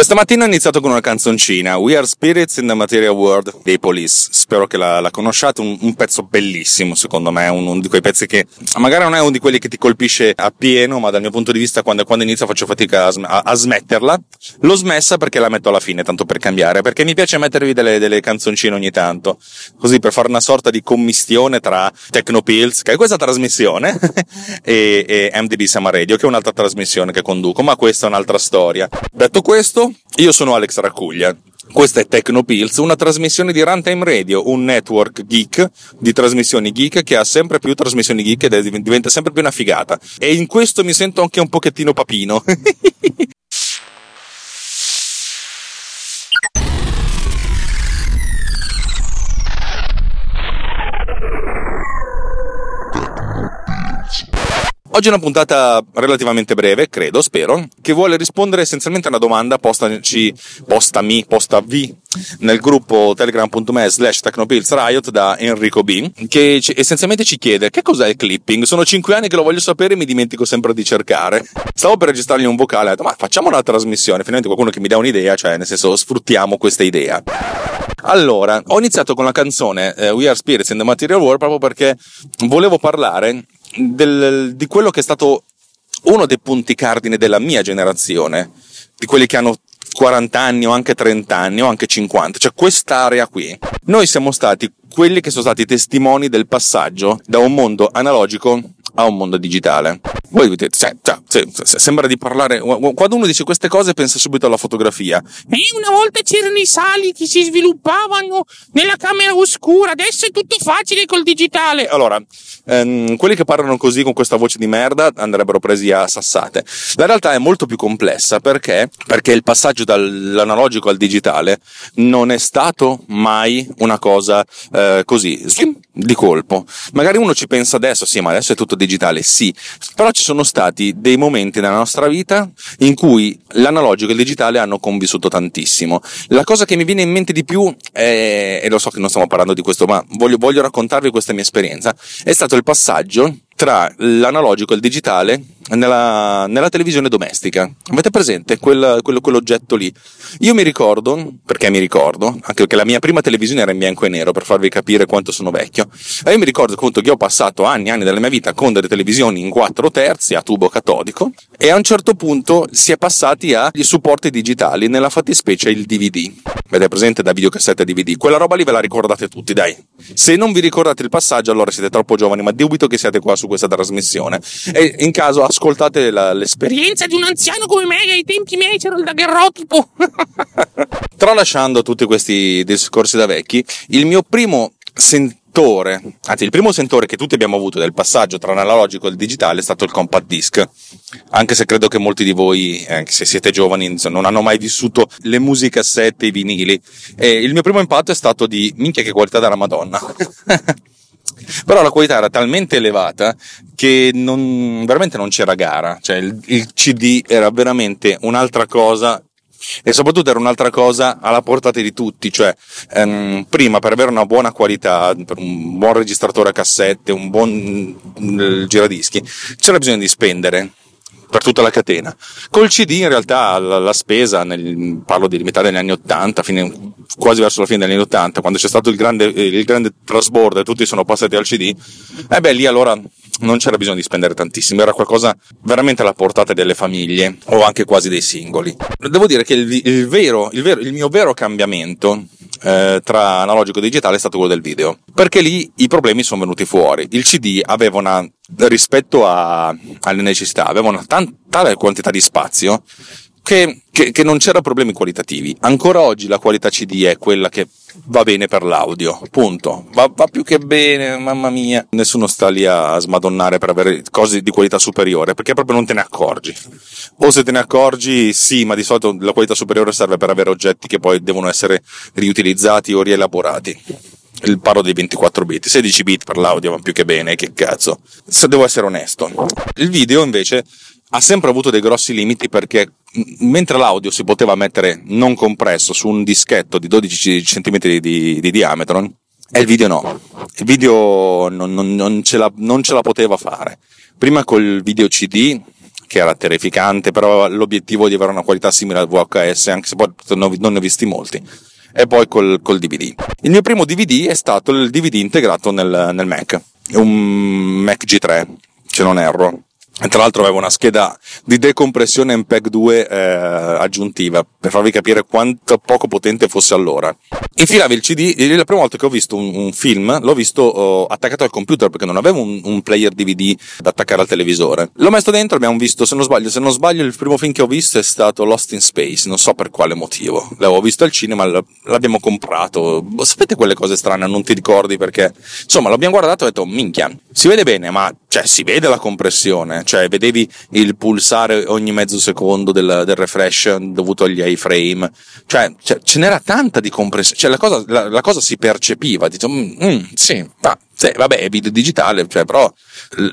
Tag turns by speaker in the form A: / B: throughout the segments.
A: Questa mattina ho iniziato con una canzoncina, We Are Spirits in the Material World dei Police. Spero che la, la conosciate, un, un, pezzo bellissimo secondo me, un, uno di quei pezzi che magari non è uno di quelli che ti colpisce appieno, ma dal mio punto di vista quando, quando inizio faccio fatica a, a, a, smetterla. L'ho smessa perché la metto alla fine, tanto per cambiare, perché mi piace mettervi delle, delle canzoncine ogni tanto, così per fare una sorta di commistione tra Technopills, che è questa trasmissione, e, e MDB Sama Radio, che è un'altra trasmissione che conduco, ma questa è un'altra storia. Detto questo, io sono Alex Raccuglia. Questa è Tecnopills, una trasmissione di Runtime Radio, un network geek di trasmissioni geek che ha sempre più trasmissioni geek ed diventa sempre più una figata. E in questo mi sento anche un pochettino papino. Oggi è una puntata relativamente breve, credo, spero, che vuole rispondere essenzialmente a una domanda postaci, postami, postavi nel gruppo telegram.me slash technopillsriot da Enrico B, che essenzialmente ci chiede che cos'è il clipping. Sono cinque anni che lo voglio sapere e mi dimentico sempre di cercare. Stavo per registrargli un vocale, ho detto ma facciamo una trasmissione, finalmente qualcuno che mi dà un'idea, cioè nel senso sfruttiamo questa idea. Allora, ho iniziato con la canzone eh, We Are Spirits in the Material World proprio perché volevo parlare del, di quello che è stato uno dei punti cardine della mia generazione, di quelli che hanno 40 anni o anche 30 anni o anche 50, cioè quest'area qui. Noi siamo stati quelli che sono stati testimoni del passaggio da un mondo analogico a un mondo digitale. Voi dite, cioè, cioè, sembra di parlare. Quando uno dice queste cose, pensa subito alla fotografia.
B: E una volta c'erano i sali che si sviluppavano nella camera oscura, adesso è tutto facile col digitale.
A: Allora, ehm, quelli che parlano così con questa voce di merda andrebbero presi a sassate. La realtà è molto più complessa perché? Perché il passaggio dall'analogico al digitale non è stato mai una cosa eh, così, di colpo. Magari uno ci pensa adesso, sì, ma adesso è tutto digitale, sì, però ci sono stati dei momenti nella nostra vita in cui l'analogico e il digitale hanno convissuto tantissimo. La cosa che mi viene in mente di più, è, e lo so che non stiamo parlando di questo, ma voglio, voglio raccontarvi questa mia esperienza, è stato il passaggio tra l'analogico e il digitale nella, nella televisione domestica. Avete presente quel, quello, quell'oggetto lì? Io mi ricordo, perché mi ricordo, anche perché la mia prima televisione era in bianco e nero per farvi capire quanto sono vecchio, e io mi ricordo appunto che ho passato anni e anni della mia vita con delle televisioni in 4 terzi a tubo catodico e a un certo punto si è passati agli supporti digitali, nella fattispecie il DVD. Avete presente da videocassette a DVD? Quella roba lì ve la ricordate tutti, dai. Se non vi ricordate il passaggio allora siete troppo giovani, ma dubito che siate qua su questa trasmissione. E in caso ascoltate la, l'esperienza
B: di un anziano come me, ai tempi miei c'era il daguerrotipo.
A: Tralasciando tutti questi discorsi da vecchi, il mio primo sentore, anzi il primo sentore che tutti abbiamo avuto del passaggio tra l'analogico e il digitale è stato il compact disc. Anche se credo che molti di voi, anche se siete giovani, non hanno mai vissuto le musicassette, i vinili. E il mio primo impatto è stato di minchia che qualità della Madonna. però la qualità era talmente elevata che non, veramente non c'era gara, cioè il, il CD era veramente un'altra cosa e soprattutto era un'altra cosa alla portata di tutti, cioè ehm, prima per avere una buona qualità, per un buon registratore a cassette, un buon eh, giradischi, c'era bisogno di spendere per tutta la catena. Col CD in realtà la, la spesa, nel, parlo di metà degli anni 80, fine, quasi verso la fine degli anni 80, quando c'è stato il grande, il grande trasbordo e tutti sono passati al CD, eh beh lì allora non c'era bisogno di spendere tantissimo, era qualcosa veramente alla portata delle famiglie o anche quasi dei singoli. Devo dire che il, il, vero, il, vero, il mio vero cambiamento eh, tra analogico e digitale è stato quello del video, perché lì i problemi sono venuti fuori. Il CD aveva una, rispetto a, alle necessità, aveva una tan- tale quantità di spazio che, che, che, non c'era problemi qualitativi. Ancora oggi la qualità CD è quella che va bene per l'audio, punto. Va, va, più che bene, mamma mia. Nessuno sta lì a smadonnare per avere cose di qualità superiore, perché proprio non te ne accorgi. O se te ne accorgi, sì, ma di solito la qualità superiore serve per avere oggetti che poi devono essere riutilizzati o rielaborati il parlo dei 24 bit, 16 bit per l'audio va più che bene, che cazzo. Se devo essere onesto. Il video invece ha sempre avuto dei grossi limiti perché mentre l'audio si poteva mettere non compresso su un dischetto di 12 cm di, di, di diametro, e il video no. Il video non, non, non, ce la, non ce la poteva fare. Prima col video CD, che era terrificante, però l'obiettivo di avere una qualità simile al VHS, anche se poi non ne ho visti molti e poi col, col, DVD. Il mio primo DVD è stato il DVD integrato nel, nel Mac, un Mac G3, se non erro. E tra l'altro avevo una scheda di decompressione MPEG 2 eh, aggiuntiva per farvi capire quanto poco potente fosse allora. Infilavi il CD, la prima volta che ho visto un, un film l'ho visto oh, attaccato al computer perché non avevo un, un, player DVD da attaccare al televisore. L'ho messo dentro, abbiamo visto, se non sbaglio, se non sbaglio il primo film che ho visto è stato Lost in Space, non so per quale motivo. L'avevo visto al cinema, l'abbiamo comprato. Sapete quelle cose strane, non ti ricordi perché... Insomma, l'abbiamo guardato e ho detto, minchia, si vede bene, ma cioè si vede la compressione cioè vedevi il pulsare ogni mezzo secondo del, del refresh dovuto agli iframe, cioè, cioè, ce n'era tanta di compressione, cioè la cosa, la, la cosa si percepiva, dico, mm, mm, sì, ma, sì, vabbè, è video digitale, cioè, però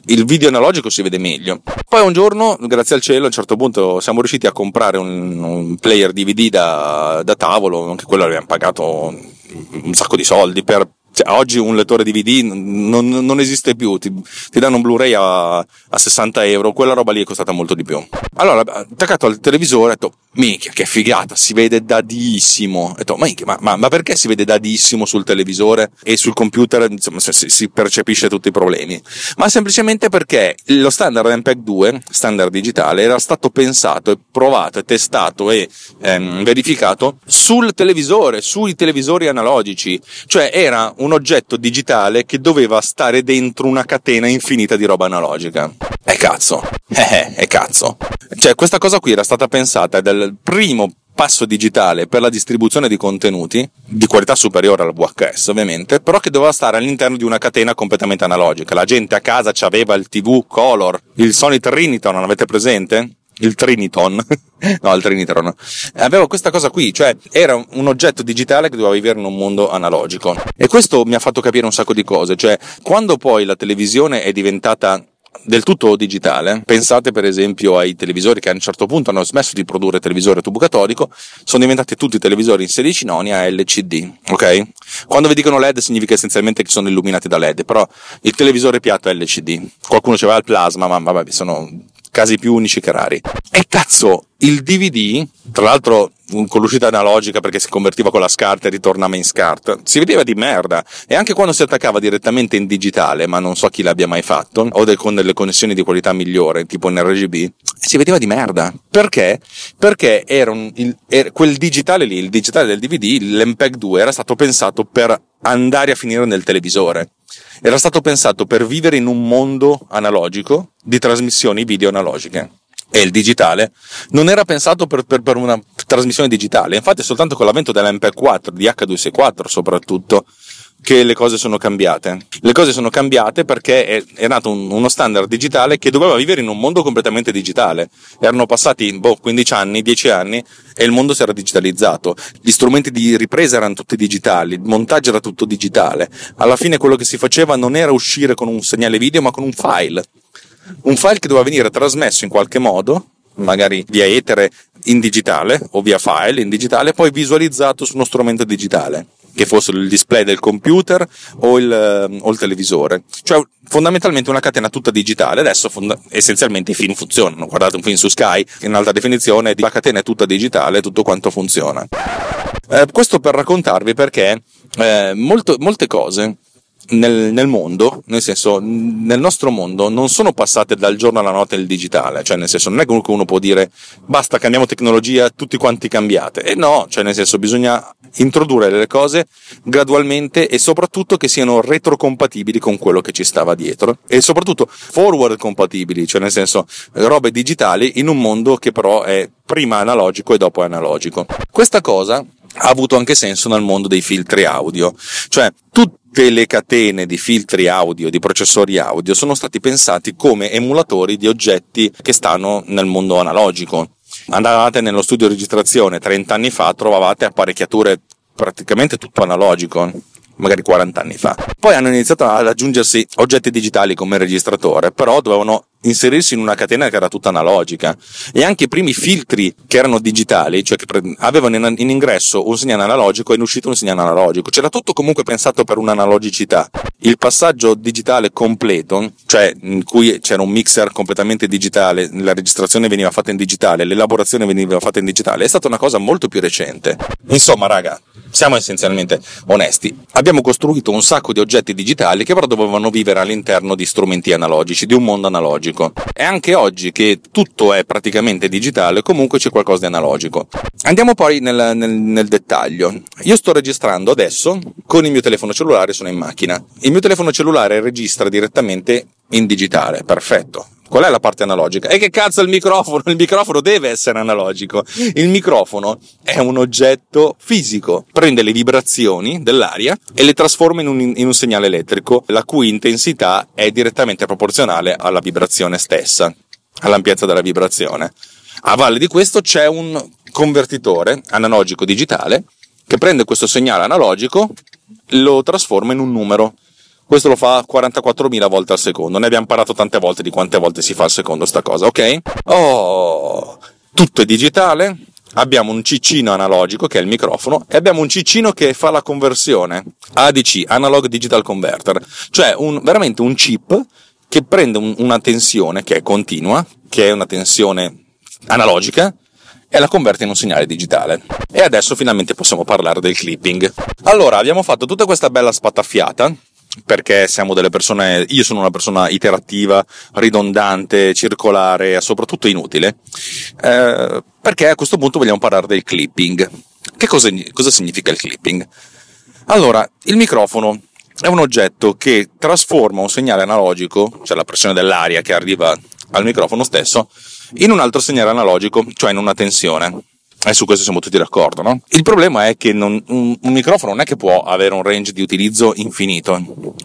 A: il video analogico si vede meglio. Poi un giorno, grazie al cielo, a un certo punto siamo riusciti a comprare un, un player DVD da, da tavolo, anche quello l'abbiamo pagato un sacco di soldi per cioè, oggi un lettore DVD non, non esiste più, ti, ti, danno un Blu-ray a, a, 60 euro, quella roba lì è costata molto di più. Allora, attaccato al televisore, ho detto, minchia, che figata, si vede dadissimo. Ho detto, ma, ma, ma, perché si vede dadissimo sul televisore e sul computer, insomma, si, si percepisce tutti i problemi? Ma semplicemente perché lo standard MPEG 2, standard digitale, era stato pensato e provato e testato e ehm, verificato sul televisore, sui televisori analogici, cioè era un un oggetto digitale che doveva stare dentro una catena infinita di roba analogica. E cazzo, eh, eh, cazzo. Cioè, questa cosa qui era stata pensata dal primo passo digitale per la distribuzione di contenuti di qualità superiore al VHS ovviamente, però che doveva stare all'interno di una catena completamente analogica. La gente a casa aveva il TV Color, il Sony Triniton, non avete presente? il Triniton, no, il Trinitron, avevo questa cosa qui, cioè era un oggetto digitale che doveva vivere in un mondo analogico. E questo mi ha fatto capire un sacco di cose, cioè quando poi la televisione è diventata del tutto digitale. Pensate per esempio ai televisori che a un certo punto hanno smesso di produrre televisore a tubo catodico, sono diventati tutti televisori in 16 noni a LCD, ok? Quando vi dicono LED significa essenzialmente che sono illuminati da LED, però il televisore piatto è LCD. Qualcuno diceva il plasma, ma vabbè, sono casi più unici che rari. E cazzo, il DVD, tra l'altro con l'uscita analogica perché si convertiva con la SCART e ritornava in SCART, si vedeva di merda. E anche quando si attaccava direttamente in digitale, ma non so chi l'abbia mai fatto, o con delle connessioni di qualità migliore, tipo in RGB, si vedeva di merda. Perché? Perché era, un, il, era quel digitale lì, il digitale del DVD, l'MPEG 2, era stato pensato per andare a finire nel televisore era stato pensato per vivere in un mondo analogico di trasmissioni video analogiche. E il digitale non era pensato per, per, per una trasmissione digitale, infatti soltanto con l'avvento dell'MP4, di H264 soprattutto, che le cose sono cambiate. Le cose sono cambiate perché è, è nato un, uno standard digitale che doveva vivere in un mondo completamente digitale. Erano passati boh, 15 anni, 10 anni e il mondo si era digitalizzato. Gli strumenti di ripresa erano tutti digitali, il montaggio era tutto digitale. Alla fine quello che si faceva non era uscire con un segnale video ma con un file. Un file che doveva venire trasmesso in qualche modo magari via etere in digitale o via file in digitale, poi visualizzato su uno strumento digitale che fosse il display del computer o il, eh, o il televisore. Cioè, fondamentalmente una catena tutta digitale. Adesso fonda- essenzialmente i film funzionano. Guardate un film su Sky in alta definizione, la catena è tutta digitale, tutto quanto funziona. Eh, questo per raccontarvi perché eh, molto, molte cose nel, nel, mondo, nel senso, nel nostro mondo non sono passate dal giorno alla notte il digitale, cioè nel senso non è che uno può dire basta cambiamo tecnologia, tutti quanti cambiate, e no, cioè nel senso bisogna introdurre le cose gradualmente e soprattutto che siano retrocompatibili con quello che ci stava dietro e soprattutto forward compatibili, cioè nel senso robe digitali in un mondo che però è prima analogico e dopo analogico. Questa cosa ha avuto anche senso nel mondo dei filtri audio, cioè tutte le catene di filtri audio, di processori audio sono stati pensati come emulatori di oggetti che stanno nel mondo analogico. Andavate nello studio di registrazione 30 anni fa, trovavate apparecchiature praticamente tutto analogico, magari 40 anni fa. Poi hanno iniziato ad aggiungersi oggetti digitali come registratore, però dovevano inserirsi in una catena che era tutta analogica e anche i primi filtri che erano digitali, cioè che avevano in, in ingresso un segnale analogico e in uscita un segnale analogico, c'era tutto comunque pensato per un'analogicità. Il passaggio digitale completo, cioè in cui c'era un mixer completamente digitale, la registrazione veniva fatta in digitale, l'elaborazione veniva fatta in digitale, è stata una cosa molto più recente. Insomma, raga, siamo essenzialmente onesti. Abbiamo costruito un sacco di oggetti digitali che però dovevano vivere all'interno di strumenti analogici, di un mondo analogico. E anche oggi che tutto è praticamente digitale, comunque c'è qualcosa di analogico. Andiamo poi nel, nel, nel dettaglio. Io sto registrando adesso con il mio telefono cellulare, sono in macchina. Il mio telefono cellulare registra direttamente in digitale, perfetto. Qual è la parte analogica? E che cazzo il microfono? Il microfono deve essere analogico. Il microfono è un oggetto fisico, prende le vibrazioni dell'aria e le trasforma in un, in un segnale elettrico, la cui intensità è direttamente proporzionale alla vibrazione stessa, all'ampiezza della vibrazione. A valle di questo c'è un convertitore analogico digitale che prende questo segnale analogico, lo trasforma in un numero questo lo fa 44.000 volte al secondo. Ne abbiamo parlato tante volte di quante volte si fa al secondo sta cosa, ok? Oh, tutto è digitale. Abbiamo un ciccino analogico che è il microfono e abbiamo un ciccino che fa la conversione ADC, Analog Digital Converter, cioè un, veramente un chip che prende un, una tensione che è continua, che è una tensione analogica, e la converte in un segnale digitale. E adesso finalmente possiamo parlare del clipping. Allora, abbiamo fatto tutta questa bella spattaffiata perché siamo delle persone, io sono una persona iterativa, ridondante, circolare, soprattutto inutile, eh, perché a questo punto vogliamo parlare del clipping. Che cosa, cosa significa il clipping? Allora, il microfono è un oggetto che trasforma un segnale analogico, cioè la pressione dell'aria che arriva al microfono stesso, in un altro segnale analogico, cioè in una tensione. E su questo siamo tutti d'accordo, no? Il problema è che non, un, un, microfono non è che può avere un range di utilizzo infinito.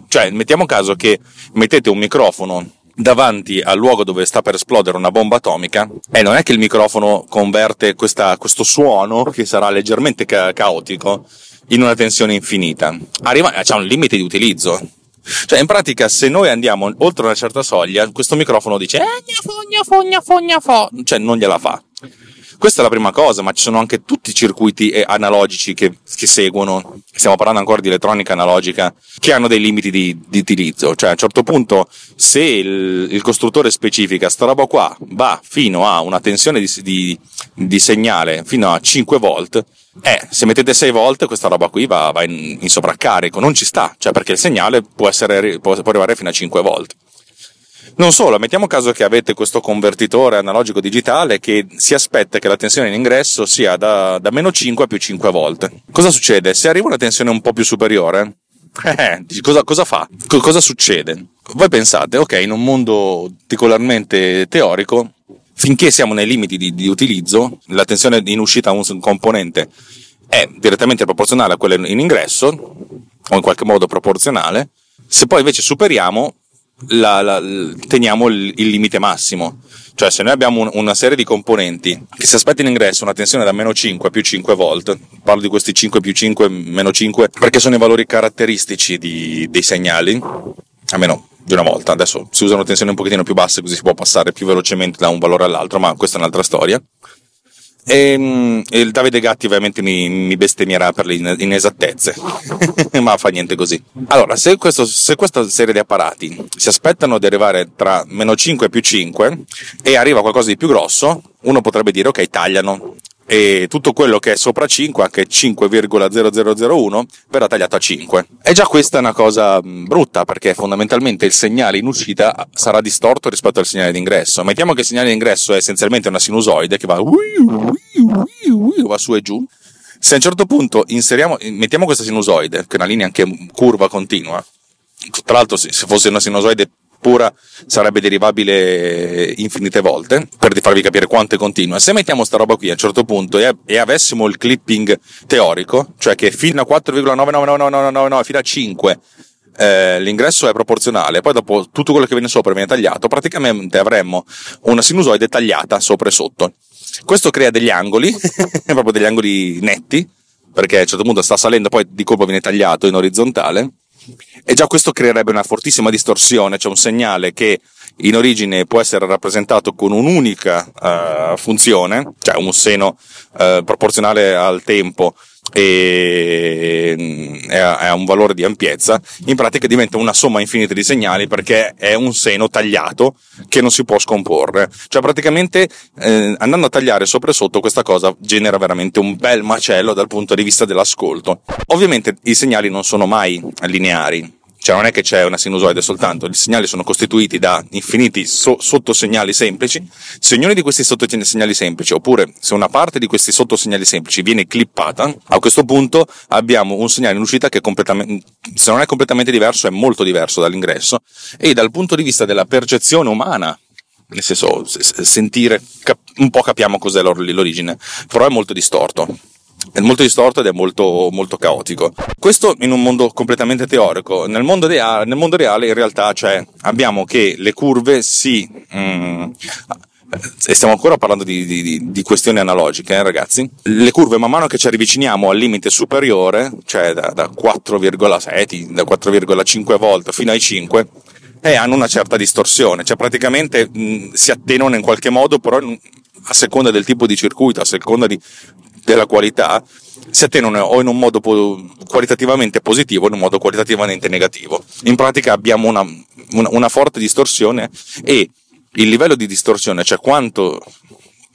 A: Cioè, mettiamo caso che mettete un microfono davanti al luogo dove sta per esplodere una bomba atomica e non è che il microfono converte questa, questo suono, che sarà leggermente ca- caotico, in una tensione infinita. Arriva, c'è un limite di utilizzo. Cioè, in pratica, se noi andiamo oltre una certa soglia, questo microfono dice, eh, fogna, fogna, fogna, fogna, cioè non gliela fa. Questa è la prima cosa, ma ci sono anche tutti i circuiti eh, analogici che, che seguono, stiamo parlando ancora di elettronica analogica, che hanno dei limiti di, di utilizzo. Cioè, a un certo punto, se il, il, costruttore specifica sta roba qua va fino a una tensione di, di, di segnale fino a 5 volt, eh, se mettete 6 volt, questa roba qui va, va in, in, sovraccarico, non ci sta, cioè perché il segnale può, essere, può, può arrivare fino a 5 volt. Non solo, mettiamo caso che avete questo convertitore analogico digitale che si aspetta che la tensione in ingresso sia da, da meno 5 a più 5 volte. Cosa succede? Se arriva una tensione un po' più superiore, eh, cosa, cosa fa? C- cosa succede? Voi pensate, ok, in un mondo particolarmente teorico, finché siamo nei limiti di, di utilizzo, la tensione in uscita a un componente è direttamente proporzionale a quella in ingresso, o in qualche modo proporzionale, se poi invece superiamo la, la, teniamo il, il, limite massimo. Cioè, se noi abbiamo un, una serie di componenti che si aspetta in ingresso una tensione da meno 5 a più 5 volt, parlo di questi 5 più 5 meno 5 perché sono i valori caratteristici di, dei segnali, almeno di una volta. Adesso si usano tensioni un pochettino più basse così si può passare più velocemente da un valore all'altro, ma questa è un'altra storia. E, ehm, il Davide Gatti ovviamente mi, mi bestemmierà per le inesattezze, ma fa niente così. Allora, se, questo, se, questa serie di apparati si aspettano di arrivare tra meno 5 e più 5 e arriva qualcosa di più grosso, uno potrebbe dire ok, tagliano e tutto quello che è sopra 5, anche 5,0001, verrà tagliato a 5. E già questa è una cosa brutta perché fondamentalmente il segnale in uscita sarà distorto rispetto al segnale d'ingresso. Mettiamo che il segnale d'ingresso è essenzialmente una sinusoide che va, va su e giù Se a un certo punto mettiamo questa sinusoide, che è una linea anche curva continua, tra l'altro se fosse una sinusoide pura sarebbe derivabile infinite volte, per farvi capire quanto è continua. Se mettiamo sta roba qui a un certo punto e, e avessimo il clipping teorico, cioè che fino a 4,99999 fino a 5 eh, l'ingresso è proporzionale, poi dopo tutto quello che viene sopra viene tagliato, praticamente avremmo una sinusoide tagliata sopra e sotto. Questo crea degli angoli, proprio degli angoli netti, perché a un certo punto sta salendo, poi di colpo viene tagliato in orizzontale, e già questo creerebbe una fortissima distorsione, cioè un segnale che in origine può essere rappresentato con un'unica uh, funzione, cioè un seno uh, proporzionale al tempo e ha un valore di ampiezza, in pratica diventa una somma infinita di segnali perché è un seno tagliato che non si può scomporre. Cioè praticamente eh, andando a tagliare sopra e sotto questa cosa genera veramente un bel macello dal punto di vista dell'ascolto. Ovviamente i segnali non sono mai lineari, cioè non è che c'è una sinusoide soltanto, i segnali sono costituiti da infiniti so- sottosegnali semplici, se ognuno di questi sottosegnali semplici, oppure se una parte di questi sottosegnali semplici viene clippata, a questo punto abbiamo un segnale in uscita che completamente, se non è completamente diverso, è molto diverso dall'ingresso, e dal punto di vista della percezione umana nel senso sentire un po' capiamo cos'è l'origine però è molto distorto è molto distorto ed è molto, molto caotico. Questo in un mondo completamente teorico. Nel mondo, reale, nel mondo reale in realtà cioè, abbiamo che le curve si... Mm, e stiamo ancora parlando di, di, di questioni analogiche, eh, ragazzi. Le curve, man mano che ci avviciniamo al limite superiore, cioè da, da 4,7, da 4,5 volte fino ai 5, eh, hanno una certa distorsione, cioè praticamente mh, si attenuano in qualche modo, però a seconda del tipo di circuito, a seconda di della qualità si attenuano o in un modo qualitativamente positivo o in un modo qualitativamente negativo. In pratica abbiamo una, una, una forte distorsione e il livello di distorsione, cioè quanto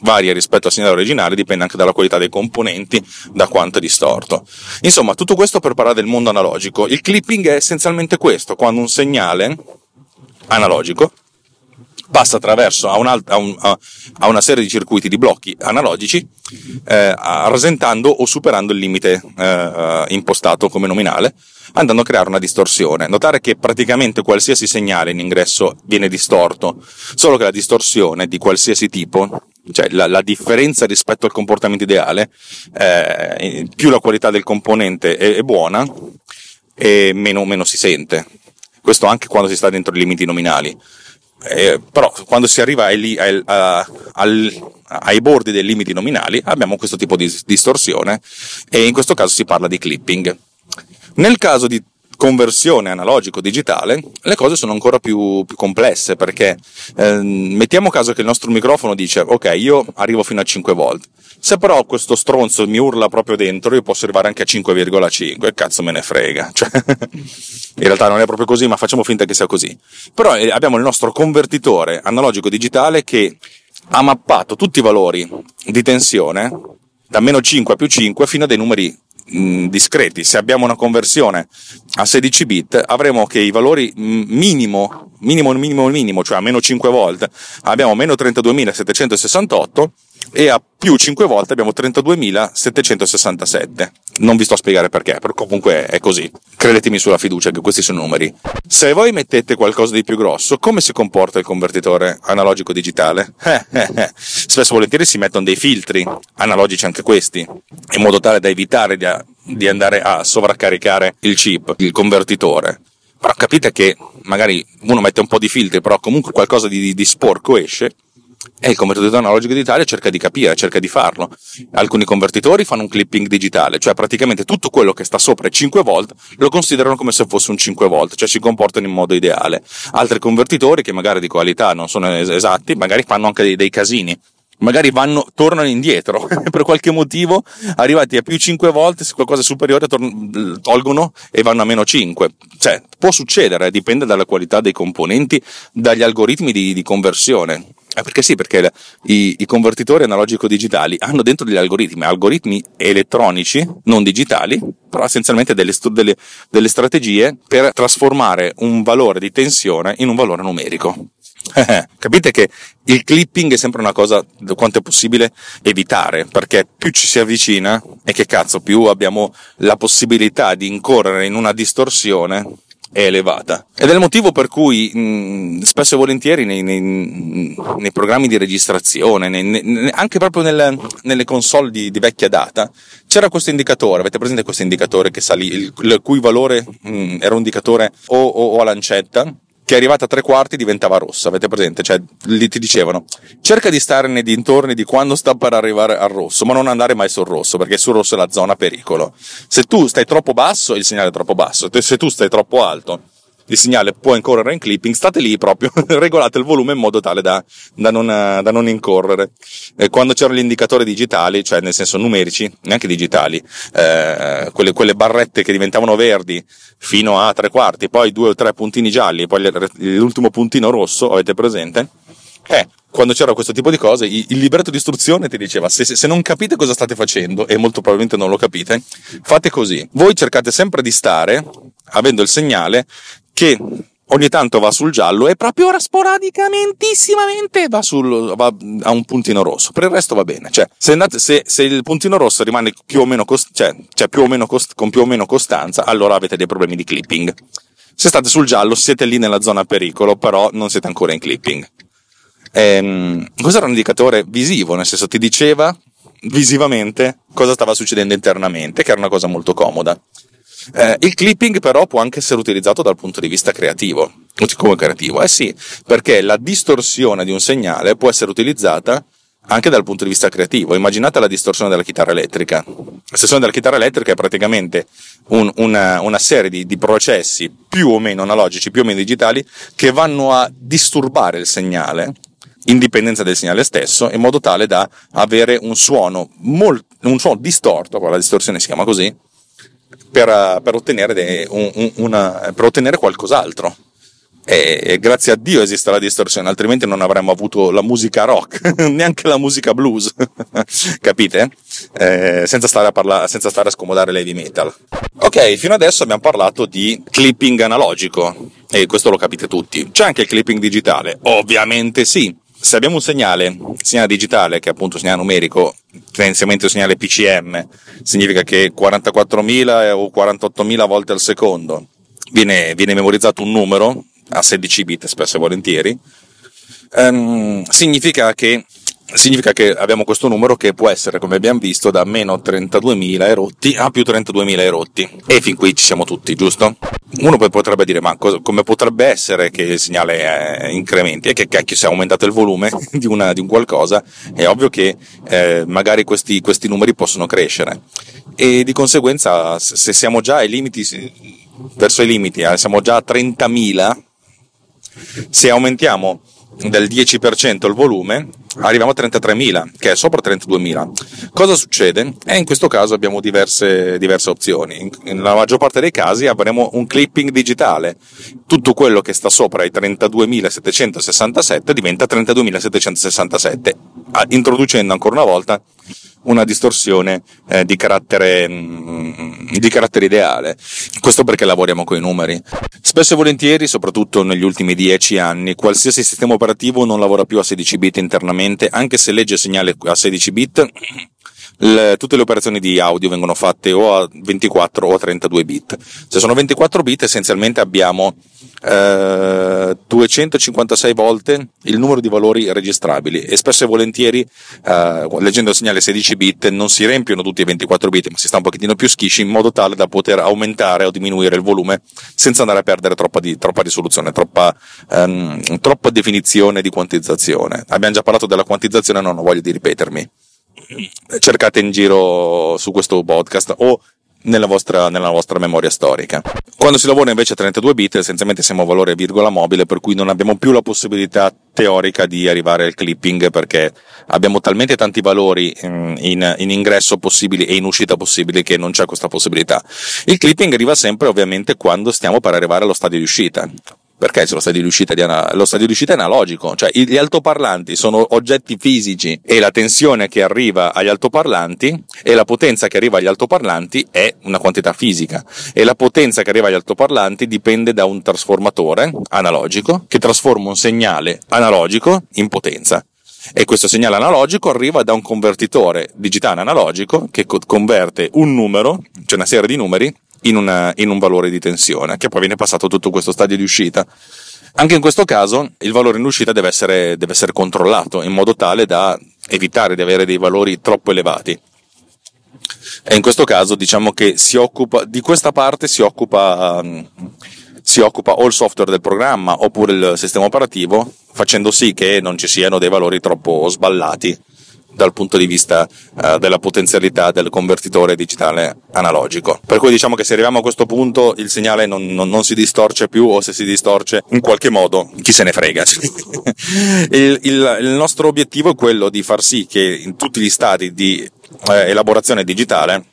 A: varia rispetto al segnale originale, dipende anche dalla qualità dei componenti, da quanto è distorto. Insomma, tutto questo per parlare del mondo analogico. Il clipping è essenzialmente questo, quando un segnale analogico passa attraverso a, un, a, un, a, una serie di circuiti di blocchi analogici, eh, rasentando o superando il limite eh, impostato come nominale, andando a creare una distorsione. Notare che praticamente qualsiasi segnale in ingresso viene distorto, solo che la distorsione di qualsiasi tipo, cioè la, la differenza rispetto al comportamento ideale, eh, più la qualità del componente è, è buona, e meno, meno si sente. Questo anche quando si sta dentro i limiti nominali. Eh, però quando si arriva ai, ai, ai, ai, bordi dei limiti nominali abbiamo questo tipo di distorsione e in questo caso si parla di clipping. Nel caso di conversione analogico-digitale le cose sono ancora più, più complesse perché eh, mettiamo caso che il nostro microfono dice ok io arrivo fino a 5 volt se però questo stronzo mi urla proprio dentro io posso arrivare anche a 5,5 cazzo me ne frega cioè, in realtà non è proprio così ma facciamo finta che sia così. Però eh, abbiamo il nostro convertitore analogico-digitale che ha mappato tutti i valori di tensione da meno 5 a più 5 fino a dei numeri mh, discreti. Se abbiamo una conversione a 16 bit, avremo che i valori minimo, minimo, minimo, minimo, cioè a meno 5 volt, abbiamo meno 32.768 e a più 5 volte abbiamo 32.767. Non vi sto a spiegare perché, però comunque è così. Credetemi sulla fiducia che questi sono numeri. Se voi mettete qualcosa di più grosso, come si comporta il convertitore analogico digitale? Eh, eh, eh. Spesso volentieri si mettono dei filtri, analogici anche questi, in modo tale da evitare di, di andare a sovraccaricare il chip, il convertitore. Però capite che magari uno mette un po' di filtri, però comunque qualcosa di, di sporco esce e il convertitore analogico digitale cerca di capire, cerca di farlo. Alcuni convertitori fanno un clipping digitale, cioè praticamente tutto quello che sta sopra i 5 volt lo considerano come se fosse un 5 volt, cioè si comportano in modo ideale. Altri convertitori che magari di qualità non sono esatti, magari fanno anche dei, dei casini. Magari vanno, tornano indietro per qualche motivo, arrivati a più 5 volte, se qualcosa è superiore tor- tolgono e vanno a meno 5. Cioè, può succedere, dipende dalla qualità dei componenti, dagli algoritmi di, di conversione. Eh perché sì, perché i, i, convertitori analogico-digitali hanno dentro degli algoritmi, algoritmi elettronici, non digitali, però essenzialmente delle, delle, delle strategie per trasformare un valore di tensione in un valore numerico. Capite che il clipping è sempre una cosa quanto è possibile evitare, perché più ci si avvicina e che cazzo, più abbiamo la possibilità di incorrere in una distorsione è elevata. Ed è il motivo per cui mh, spesso e volentieri nei, nei, nei programmi di registrazione, nei, anche proprio nelle, nelle console di, di, vecchia data, c'era questo indicatore, avete presente questo indicatore che salì, il, il cui valore mh, era un indicatore o, o, o a lancetta, che arrivata a tre quarti diventava rossa, avete presente? Cioè, lì ti dicevano, cerca di stare nei dintorni di quando sta per arrivare al rosso, ma non andare mai sul rosso, perché sul rosso è la zona pericolo. Se tu stai troppo basso, il segnale è troppo basso, se tu stai troppo alto, il segnale può incorrere in clipping, state lì proprio, regolate il volume in modo tale da, da, non, da non, incorrere. E quando c'erano gli indicatori digitali, cioè nel senso numerici, neanche digitali, eh, quelle, quelle, barrette che diventavano verdi fino a tre quarti, poi due o tre puntini gialli, poi l'ultimo puntino rosso, avete presente? Eh, quando c'era questo tipo di cose, il libretto di istruzione ti diceva: se, se, non capite cosa state facendo, e molto probabilmente non lo capite, fate così. Voi cercate sempre di stare avendo il segnale che ogni tanto va sul giallo e proprio ora sporadicamente va, sul, va a un puntino rosso. Per il resto va bene. Cioè, se, andate, se, se il puntino rosso rimane più o meno, cost, cioè, cioè più o meno cost, con più o meno costanza, allora avete dei problemi di clipping. Se state sul giallo, siete lì nella zona pericolo, però non siete ancora in clipping. Ehm, questo un indicatore visivo, nel senso ti diceva visivamente cosa stava succedendo internamente, che era una cosa molto comoda. Eh, il clipping però può anche essere utilizzato dal punto di vista creativo. Come creativo? Eh sì, perché la distorsione di un segnale può essere utilizzata anche dal punto di vista creativo. Immaginate la distorsione della chitarra elettrica. La distorsione della chitarra elettrica è praticamente un, una, una, serie di, di, processi più o meno analogici, più o meno digitali, che vanno a disturbare il segnale, in dipendenza del segnale stesso, in modo tale da avere un suono, molt, un suono distorto, la distorsione si chiama così, per, per, ottenere, un, un, una, per ottenere qualcos'altro. E, e, grazie a Dio esiste la distorsione, altrimenti non avremmo avuto la musica rock, neanche la musica blues, capite? Eh, senza, stare a parlare, senza stare a scomodare l'heavy metal. Ok, fino adesso abbiamo parlato di clipping analogico, e questo lo capite tutti. C'è anche il clipping digitale? Ovviamente sì se abbiamo un segnale, segnale digitale, che è appunto un segnale numerico, tendenzialmente un segnale PCM, significa che 44.000 o 48.000 volte al secondo viene, viene memorizzato un numero a 16 bit spesso e volentieri, um, significa che significa che abbiamo questo numero che può essere, come abbiamo visto, da meno 32.000 erotti a più 32.000 erotti. E fin qui ci siamo tutti, giusto? Uno poi potrebbe dire, ma cosa, come potrebbe essere che il segnale eh, incrementi? E che cacchio, se è aumentato il volume di, una, di un qualcosa, è ovvio che eh, magari questi, questi numeri possono crescere. E di conseguenza, se siamo già ai limiti, verso i limiti, eh, siamo già a 30.000, se aumentiamo del 10% il volume, arriviamo a 33.000, che è sopra 32.000. Cosa succede? E in questo caso abbiamo diverse, diverse opzioni. Nella maggior parte dei casi avremo un clipping digitale. Tutto quello che sta sopra i 32.767 diventa 32.767, introducendo ancora una volta una distorsione eh, di, carattere, mh, mm, di carattere ideale. Questo perché lavoriamo con i numeri. Spesso e volentieri, soprattutto negli ultimi dieci anni, qualsiasi sistema operativo non lavora più a 16 bit internamente, anche se legge segnale a 16 bit le, tutte le operazioni di audio vengono fatte o a 24 o a 32 bit. Se sono 24 bit essenzialmente abbiamo eh, 256 volte il numero di valori registrabili e spesso e volentieri eh, leggendo il segnale 16 bit non si riempiono tutti i 24 bit ma si sta un pochettino più schisci in modo tale da poter aumentare o diminuire il volume senza andare a perdere troppa, di, troppa risoluzione, troppa, ehm, troppa definizione di quantizzazione. Abbiamo già parlato della quantizzazione, non ho voglia di ripetermi cercate in giro su questo podcast o nella vostra, nella vostra, memoria storica. Quando si lavora invece a 32 bit, essenzialmente siamo a valore virgola mobile, per cui non abbiamo più la possibilità teorica di arrivare al clipping perché abbiamo talmente tanti valori in, in, in ingresso possibili e in uscita possibili che non c'è questa possibilità. Il clipping arriva sempre ovviamente quando stiamo per arrivare allo stadio di uscita Perché lo stadio di uscita, di ana- di uscita è analogico, cioè gli altoparlanti sono oggetti fisici e la tensione che arriva agli altoparlanti e la potenza che arriva agli altoparlanti è una quantità fisica. E la potenza che arriva agli altoparlanti dipende da un trasformatore analogico che trasforma un segnale analogico in potenza. E questo segnale analogico arriva da un convertitore digitale analogico che co- converte un numero, cioè una serie di numeri, in, una- in un valore di tensione, che poi viene passato tutto questo stadio di uscita. Anche in questo caso il valore in uscita deve essere, deve essere controllato in modo tale da evitare di avere dei valori troppo elevati. E in questo caso diciamo che occupa, di questa parte si occupa, um, si occupa o il software del programma oppure il sistema operativo, facendo sì che non ci siano dei valori troppo sballati dal punto di vista eh, della potenzialità del convertitore digitale analogico. Per cui diciamo che se arriviamo a questo punto il segnale non, non- non si distorce più o se si distorce in qualche modo chi se ne frega. il, il- il nostro obiettivo è quello di far sì che in tutti gli stadi di eh, elaborazione digitale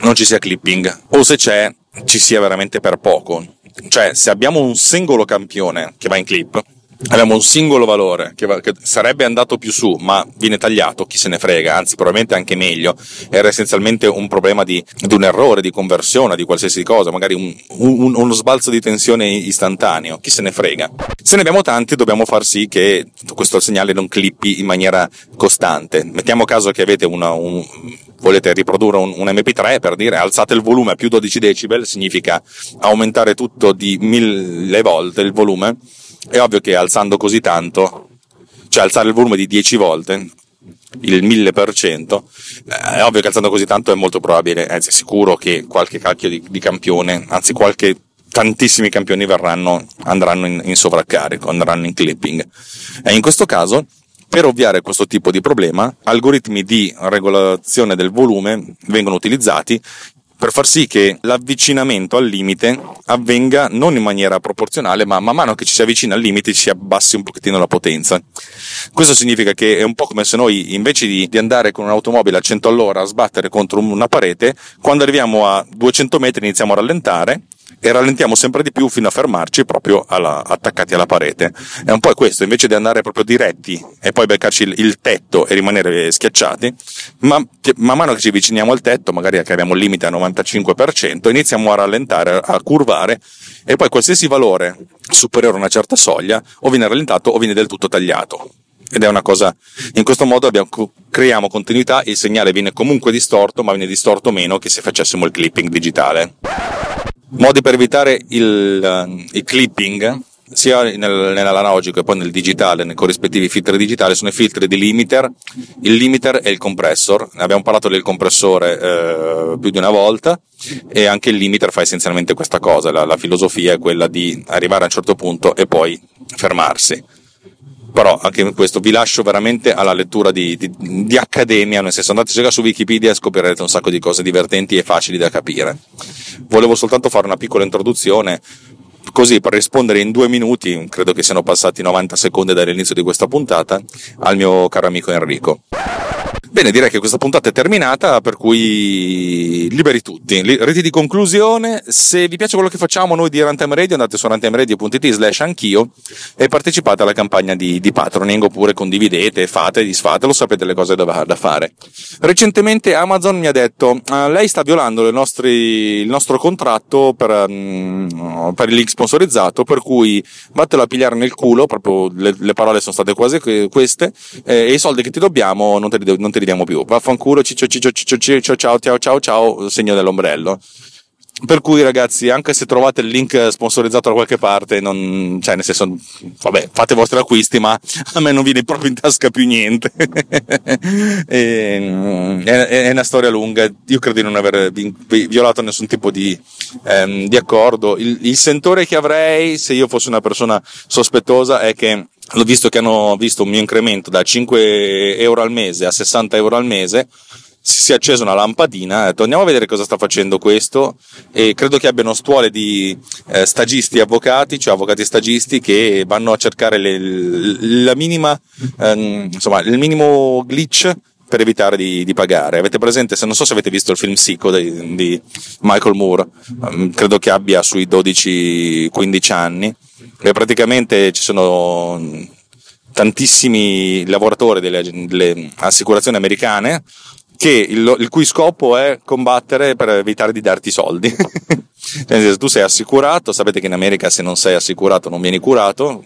A: non ci sia clipping o se c'è ci sia veramente per poco. Cioè se abbiamo un singolo campione che va in clip abbiamo un singolo valore che, va- che sarebbe andato più su, ma viene tagliato, chi se ne frega, anzi probabilmente anche meglio, era essenzialmente un problema di, di un errore, di conversione, di qualsiasi cosa, magari un, un- uno sbalzo di tensione istantaneo, chi se ne frega. Se ne abbiamo tanti dobbiamo far sì che questo segnale non clippi in maniera costante. Mettiamo caso che avete una, un, volete riprodurre un, un MP3 per dire alzate il volume a più 12 decibel, significa aumentare tutto di mille volte il volume, è ovvio che alzando così tanto, cioè alzare il volume di 10 volte, il 1000%, eh, è ovvio che alzando così tanto è molto probabile, anzi è sicuro che qualche cacchio di, di campione, anzi qualche tantissimi campioni verranno, andranno in, in sovraccarico, andranno in clipping. E in questo caso, per ovviare questo tipo di problema, algoritmi di regolazione del volume vengono utilizzati per far sì che l'avvicinamento al limite avvenga non in maniera proporzionale, ma man mano che ci si avvicina al limite ci si abbassi un pochettino la potenza. Questo significa che è un po' come se noi invece di, di andare con un'automobile a 100 all'ora a sbattere contro una parete, quando arriviamo a 200 metri iniziamo a rallentare e rallentiamo sempre di più fino a fermarci proprio alla- attaccati alla parete. È un po' questo, invece di andare proprio diretti e poi beccarci il, il tetto e rimanere schiacciati, ma man mano che ci avviciniamo al tetto, magari che abbiamo il limite al 95%, iniziamo a rallentare, a curvare e poi qualsiasi valore superiore a una certa soglia o viene rallentato o viene del tutto tagliato. Ed è una cosa, in questo modo abbiamo- creiamo continuità, il segnale viene comunque distorto, ma viene distorto meno che se facessimo il clipping digitale. Modi per evitare il, eh, il clipping, sia nel- nell'analogico e poi nel digitale, nei corrispettivi filtri digitali, sono i filtri di limiter, il limiter e il compressor. Ne abbiamo parlato del compressore eh, più di una volta e anche il limiter fa essenzialmente questa cosa. La, la filosofia è quella di arrivare a un certo punto e poi fermarsi però anche in questo vi lascio veramente alla lettura di, di- di accademia, nel senso andate a cercare su Wikipedia e scoprirete un sacco di cose divertenti e facili da capire. Volevo soltanto fare una piccola introduzione, così per rispondere in due minuti, credo che siano passati 90 secondi dall'inizio di questa puntata, al mio caro amico Enrico. Bene, direi che questa puntata è terminata, per cui liberi tutti. Riti di conclusione, se vi piace quello che facciamo noi di Runtime Radio, andate su runtimeradio.it slash anch'io e partecipate alla campagna di, di patroning oppure condividete, fate, disfate, lo sapete le cose da, da fare. Recentemente Amazon mi ha detto, "Ah, lei sta violando nostri- il nostro contratto per, mm, per il link sponsorizzato, per cui vattelo a pigliare nel culo, proprio le, le parole sono state quasi que- queste, eh, e i soldi che ti dobbiamo non te li, non li diamo più. Vaffanculo, ciccio, ciccio, ciccio, ciccio, ciao, ciao, ciao, ciao, segno dell'ombrello. Per cui ragazzi, anche se trovate il link sponsorizzato da qualche parte, non, cioè nel senso, vabbè, fate i vostri acquisti, ma a me non viene proprio in tasca più niente. E, è, è una storia lunga, io credo di non aver vi- vi- violato nessun tipo di, ehm, di accordo. Il, il sentore che avrei, se io fossi una persona sospettosa, è che l'ho visto che hanno visto un mio incremento da 5 euro al mese a 60 euro al mese, si è accesa una lampadina, ha detto andiamo a vedere cosa sta facendo questo e credo che abbiano stuole di eh, stagisti avvocati, cioè avvocati stagisti che vanno a cercare le- la minima, ehm, insomma, il minimo glitch per evitare di, di pagare. Avete presente, se non so se avete visto il film Sico di, di Michael Moore, ehm, credo che abbia sui 12-15 anni. E praticamente ci sono tantissimi lavoratori delle, delle assicurazioni americane che il, il, cui scopo è combattere per evitare di darti soldi. se tu sei assicurato, sapete che in America se non sei assicurato non vieni curato,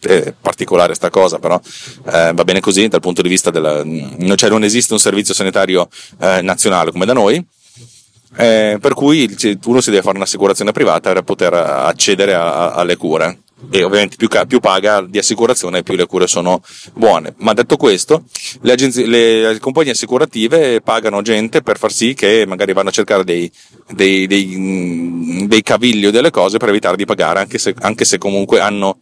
A: è particolare sta cosa, però eh, va bene così dal punto di vista della... Cioè non esiste un servizio sanitario eh, nazionale come da noi, eh, per cui uno si deve fare un'assicurazione privata per poter accedere a, a, alle cure e ovviamente più, più, paga di assicurazione più le cure sono buone. Ma detto questo, le, agenzie, le compagnie assicurative pagano gente per far sì che magari vanno a cercare dei, dei, dei, dei cavigli o delle cose per evitare di pagare, anche se, anche se comunque hanno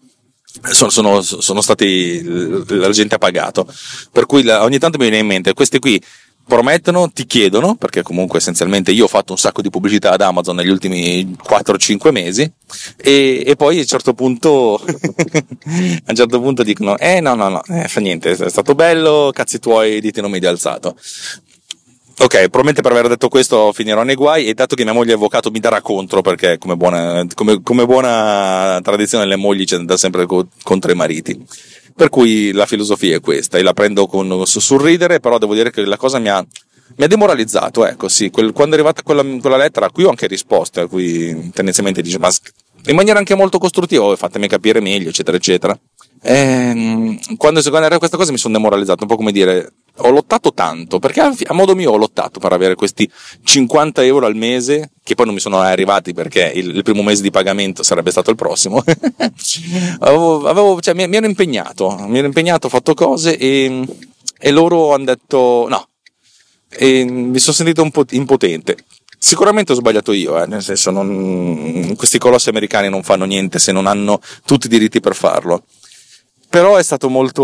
A: sono, sono, sono, stati la gente ha pagato per cui ogni tanto mi viene in mente questi qui promettono, ti chiedono, perché comunque essenzialmente io ho fatto un sacco di pubblicità ad Amazon negli ultimi 4-5 mesi, e, e, poi a un certo punto, a un certo punto dicono, eh no, no, no, eh, fa niente, è stato bello, cazzi tuoi, dite non mi hai alzato. Ok, probabilmente per aver detto questo finirò nei guai e dato che mia moglie è avvocato mi darà contro perché come buona, come, come buona tradizione le mogli c'è da sempre contro i mariti. Per cui la filosofia è questa e la prendo con sorridere, però devo dire che la cosa mi ha, mi ha demoralizzato, ecco sì, quel, quando è arrivata quella, quella, lettera a cui ho anche risposte, a cui tendenzialmente dice ma in maniera anche molto costruttiva, oh, fatemi capire meglio, eccetera, eccetera. E, ehm, quando, quando era questa cosa mi sono demoralizzato, un po' come dire, ho lottato tanto, perché a, modo mio ho lottato per avere questi 50 euro al mese, che poi non mi sono arrivati perché il, il primo mese di pagamento sarebbe stato il prossimo. avevo, avevo, cioè, mi, mi, ero impegnato, mi ero impegnato, ho fatto cose e, e loro hanno detto no. E mi sono sentito un po' impotente. Sicuramente ho sbagliato io, eh, nel senso non, questi colossi americani non fanno niente se non hanno tutti i diritti per farlo però è stato molto,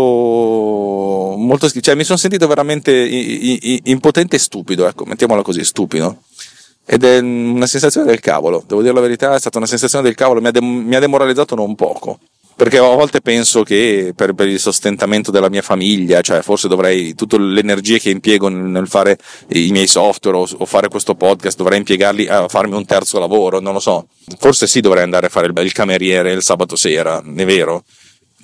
A: molto cioè mi sono sentito veramente impotente e stupido, ecco, mettiamola così, stupido. Ed è una sensazione del cavolo, devo dire la verità, è stata una sensazione del cavolo, mi ha, de- mi ha demoralizzato non poco. Perché a volte penso che per, per, il sostentamento della mia famiglia, cioè forse dovrei, tutte le energie che impiego nel fare i miei software o, o, fare questo podcast, dovrei impiegarli a farmi un terzo lavoro, non lo so. Forse sì dovrei andare a fare il, il cameriere il sabato sera, è vero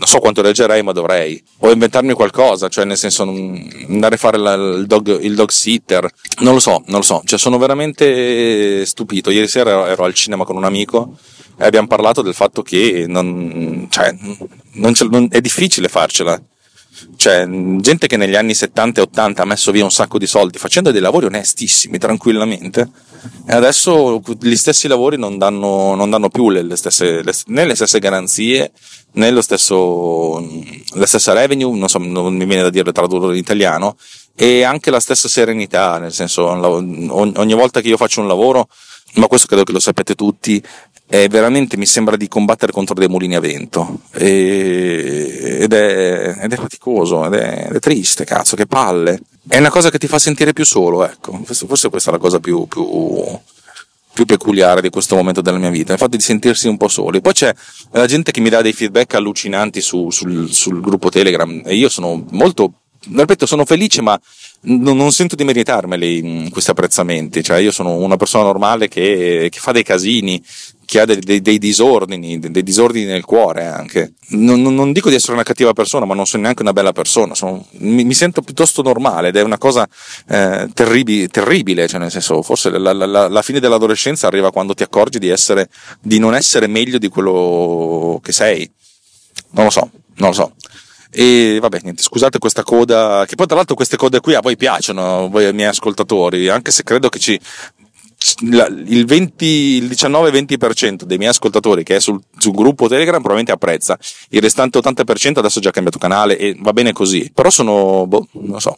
A: non so quanto leggerei, ma dovrei. O inventarmi qualcosa, cioè nel senso andare a fare la, il, dog, il, dog, sitter. Non lo so, non lo so. Cioè sono veramente stupito. Ieri sera ero, ero al cinema con un amico e abbiamo parlato del fatto che non, cioè, non non, è difficile farcela. Cioè, gente che negli anni 70 e 80 ha messo via un sacco di soldi facendo dei lavori onestissimi, tranquillamente, e adesso gli stessi lavori non danno, non danno più le, le stesse, le, né le stesse garanzie, né lo stesso, la stessa revenue, non so, non mi viene da dire tradurre in italiano, e anche la stessa serenità, nel senso, ogni volta che io faccio un lavoro, ma questo credo che lo sapete tutti, è veramente mi sembra di combattere contro dei mulini a vento. E, ed, è, ed, è, faticoso ed è, ed è, triste cazzo che palle. È una cosa che ti fa sentire più solo ecco. Forse questa è la cosa più, più, più peculiare di questo momento della mia vita il fatto di sentirsi un po' soli. Poi c'è la gente che mi dà dei feedback allucinanti su, sul, sul gruppo telegram e io sono molto ripeto, sono felice, ma non, non sento di meritarmeli mm, questi apprezzamenti. Cioè, io sono una persona normale che, che fa dei casini, che ha dei, dei, dei, disordini, dei disordini nel cuore anche. Non, non, dico di essere una cattiva persona, ma non sono neanche una bella persona. Sono, mi, mi, sento piuttosto normale ed è una cosa eh, terribile, terribile, cioè nel senso, forse la, la, la, fine dell'adolescenza arriva quando ti accorgi di, essere, di non essere meglio di quello che sei. Non lo so, non lo so. E vabbè, niente, scusate questa coda, che poi tra l'altro queste code qui a voi piacciono, voi miei ascoltatori, anche se credo che ci, il, 20, il 19-20% dei miei ascoltatori che è sul, sul, gruppo Telegram probabilmente apprezza, il restante 80% adesso ha già cambiato canale e va bene così, però sono, boh, non so,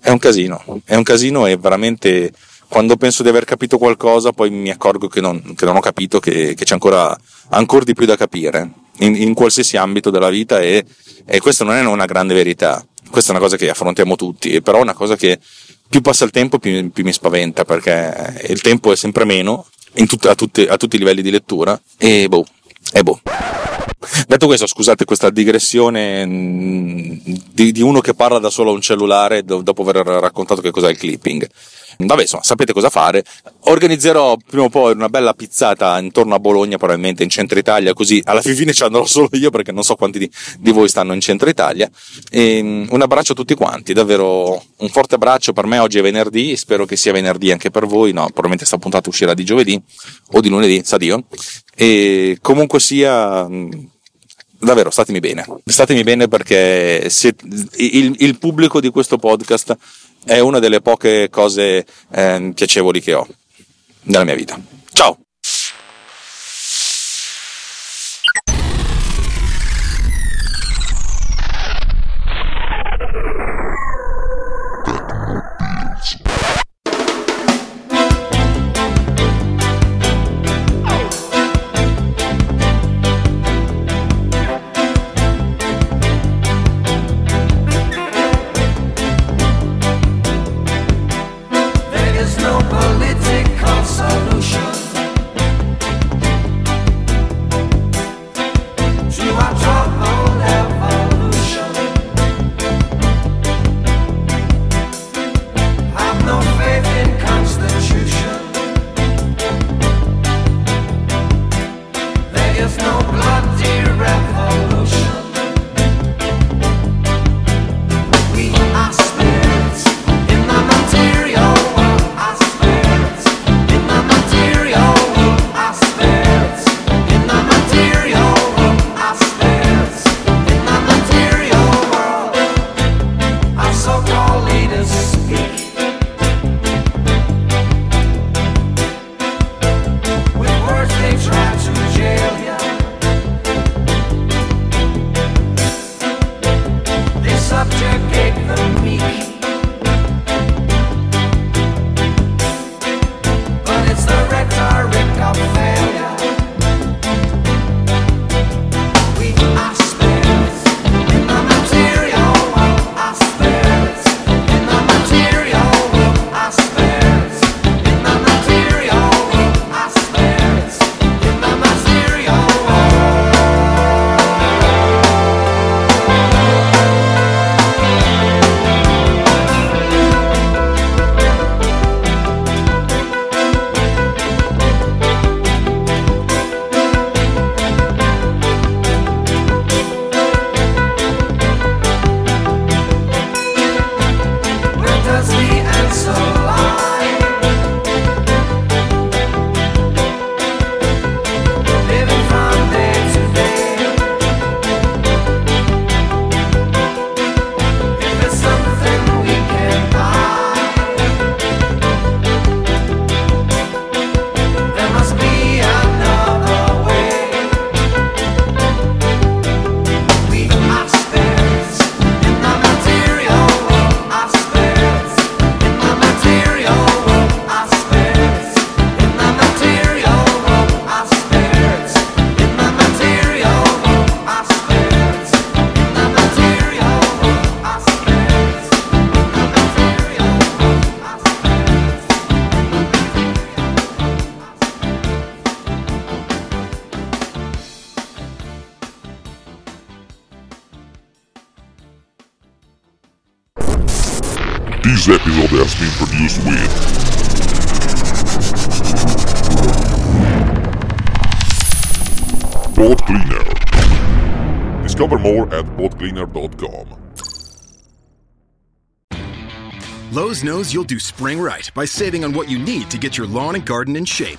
A: è un casino, è un casino e veramente quando penso di aver capito qualcosa poi mi accorgo che non, che non ho capito, che, che c'è ancora, ancora di più da capire in, in qualsiasi ambito della vita e, e questa non è una grande verità, questa è una cosa che affrontiamo tutti, però è una cosa che più passa il tempo più, più mi spaventa perché il tempo è sempre meno tut, a, tutti, a, tutti, i livelli di lettura e boh, e boh. Detto questo, scusate questa digressione mm, di, di, uno che parla da solo a un cellulare dopo aver raccontato che cos'è il clipping.
C: Vabbè, insomma, sapete cosa fare. Organizzerò prima o poi una bella pizzata intorno a Bologna, probabilmente in centro Italia, così alla fine ci andrò solo io perché non so quanti di, di voi stanno in centro Italia. E, um, un abbraccio a tutti quanti, davvero un forte abbraccio. Per me oggi è venerdì, spero che sia venerdì anche per voi. No, probabilmente sta puntata uscirà di giovedì o di lunedì, sa Dio. E comunque sia davvero statemi bene. Statemi bene perché siete, il, il, pubblico di questo podcast è una delle poche cose eh, piacevoli che ho nella mia vita. Ciao!
D: With Pod Cleaner. Discover more at podcleaner.com.
E: Lowe's knows you'll do spring right by saving on what you need to get your lawn and garden in shape.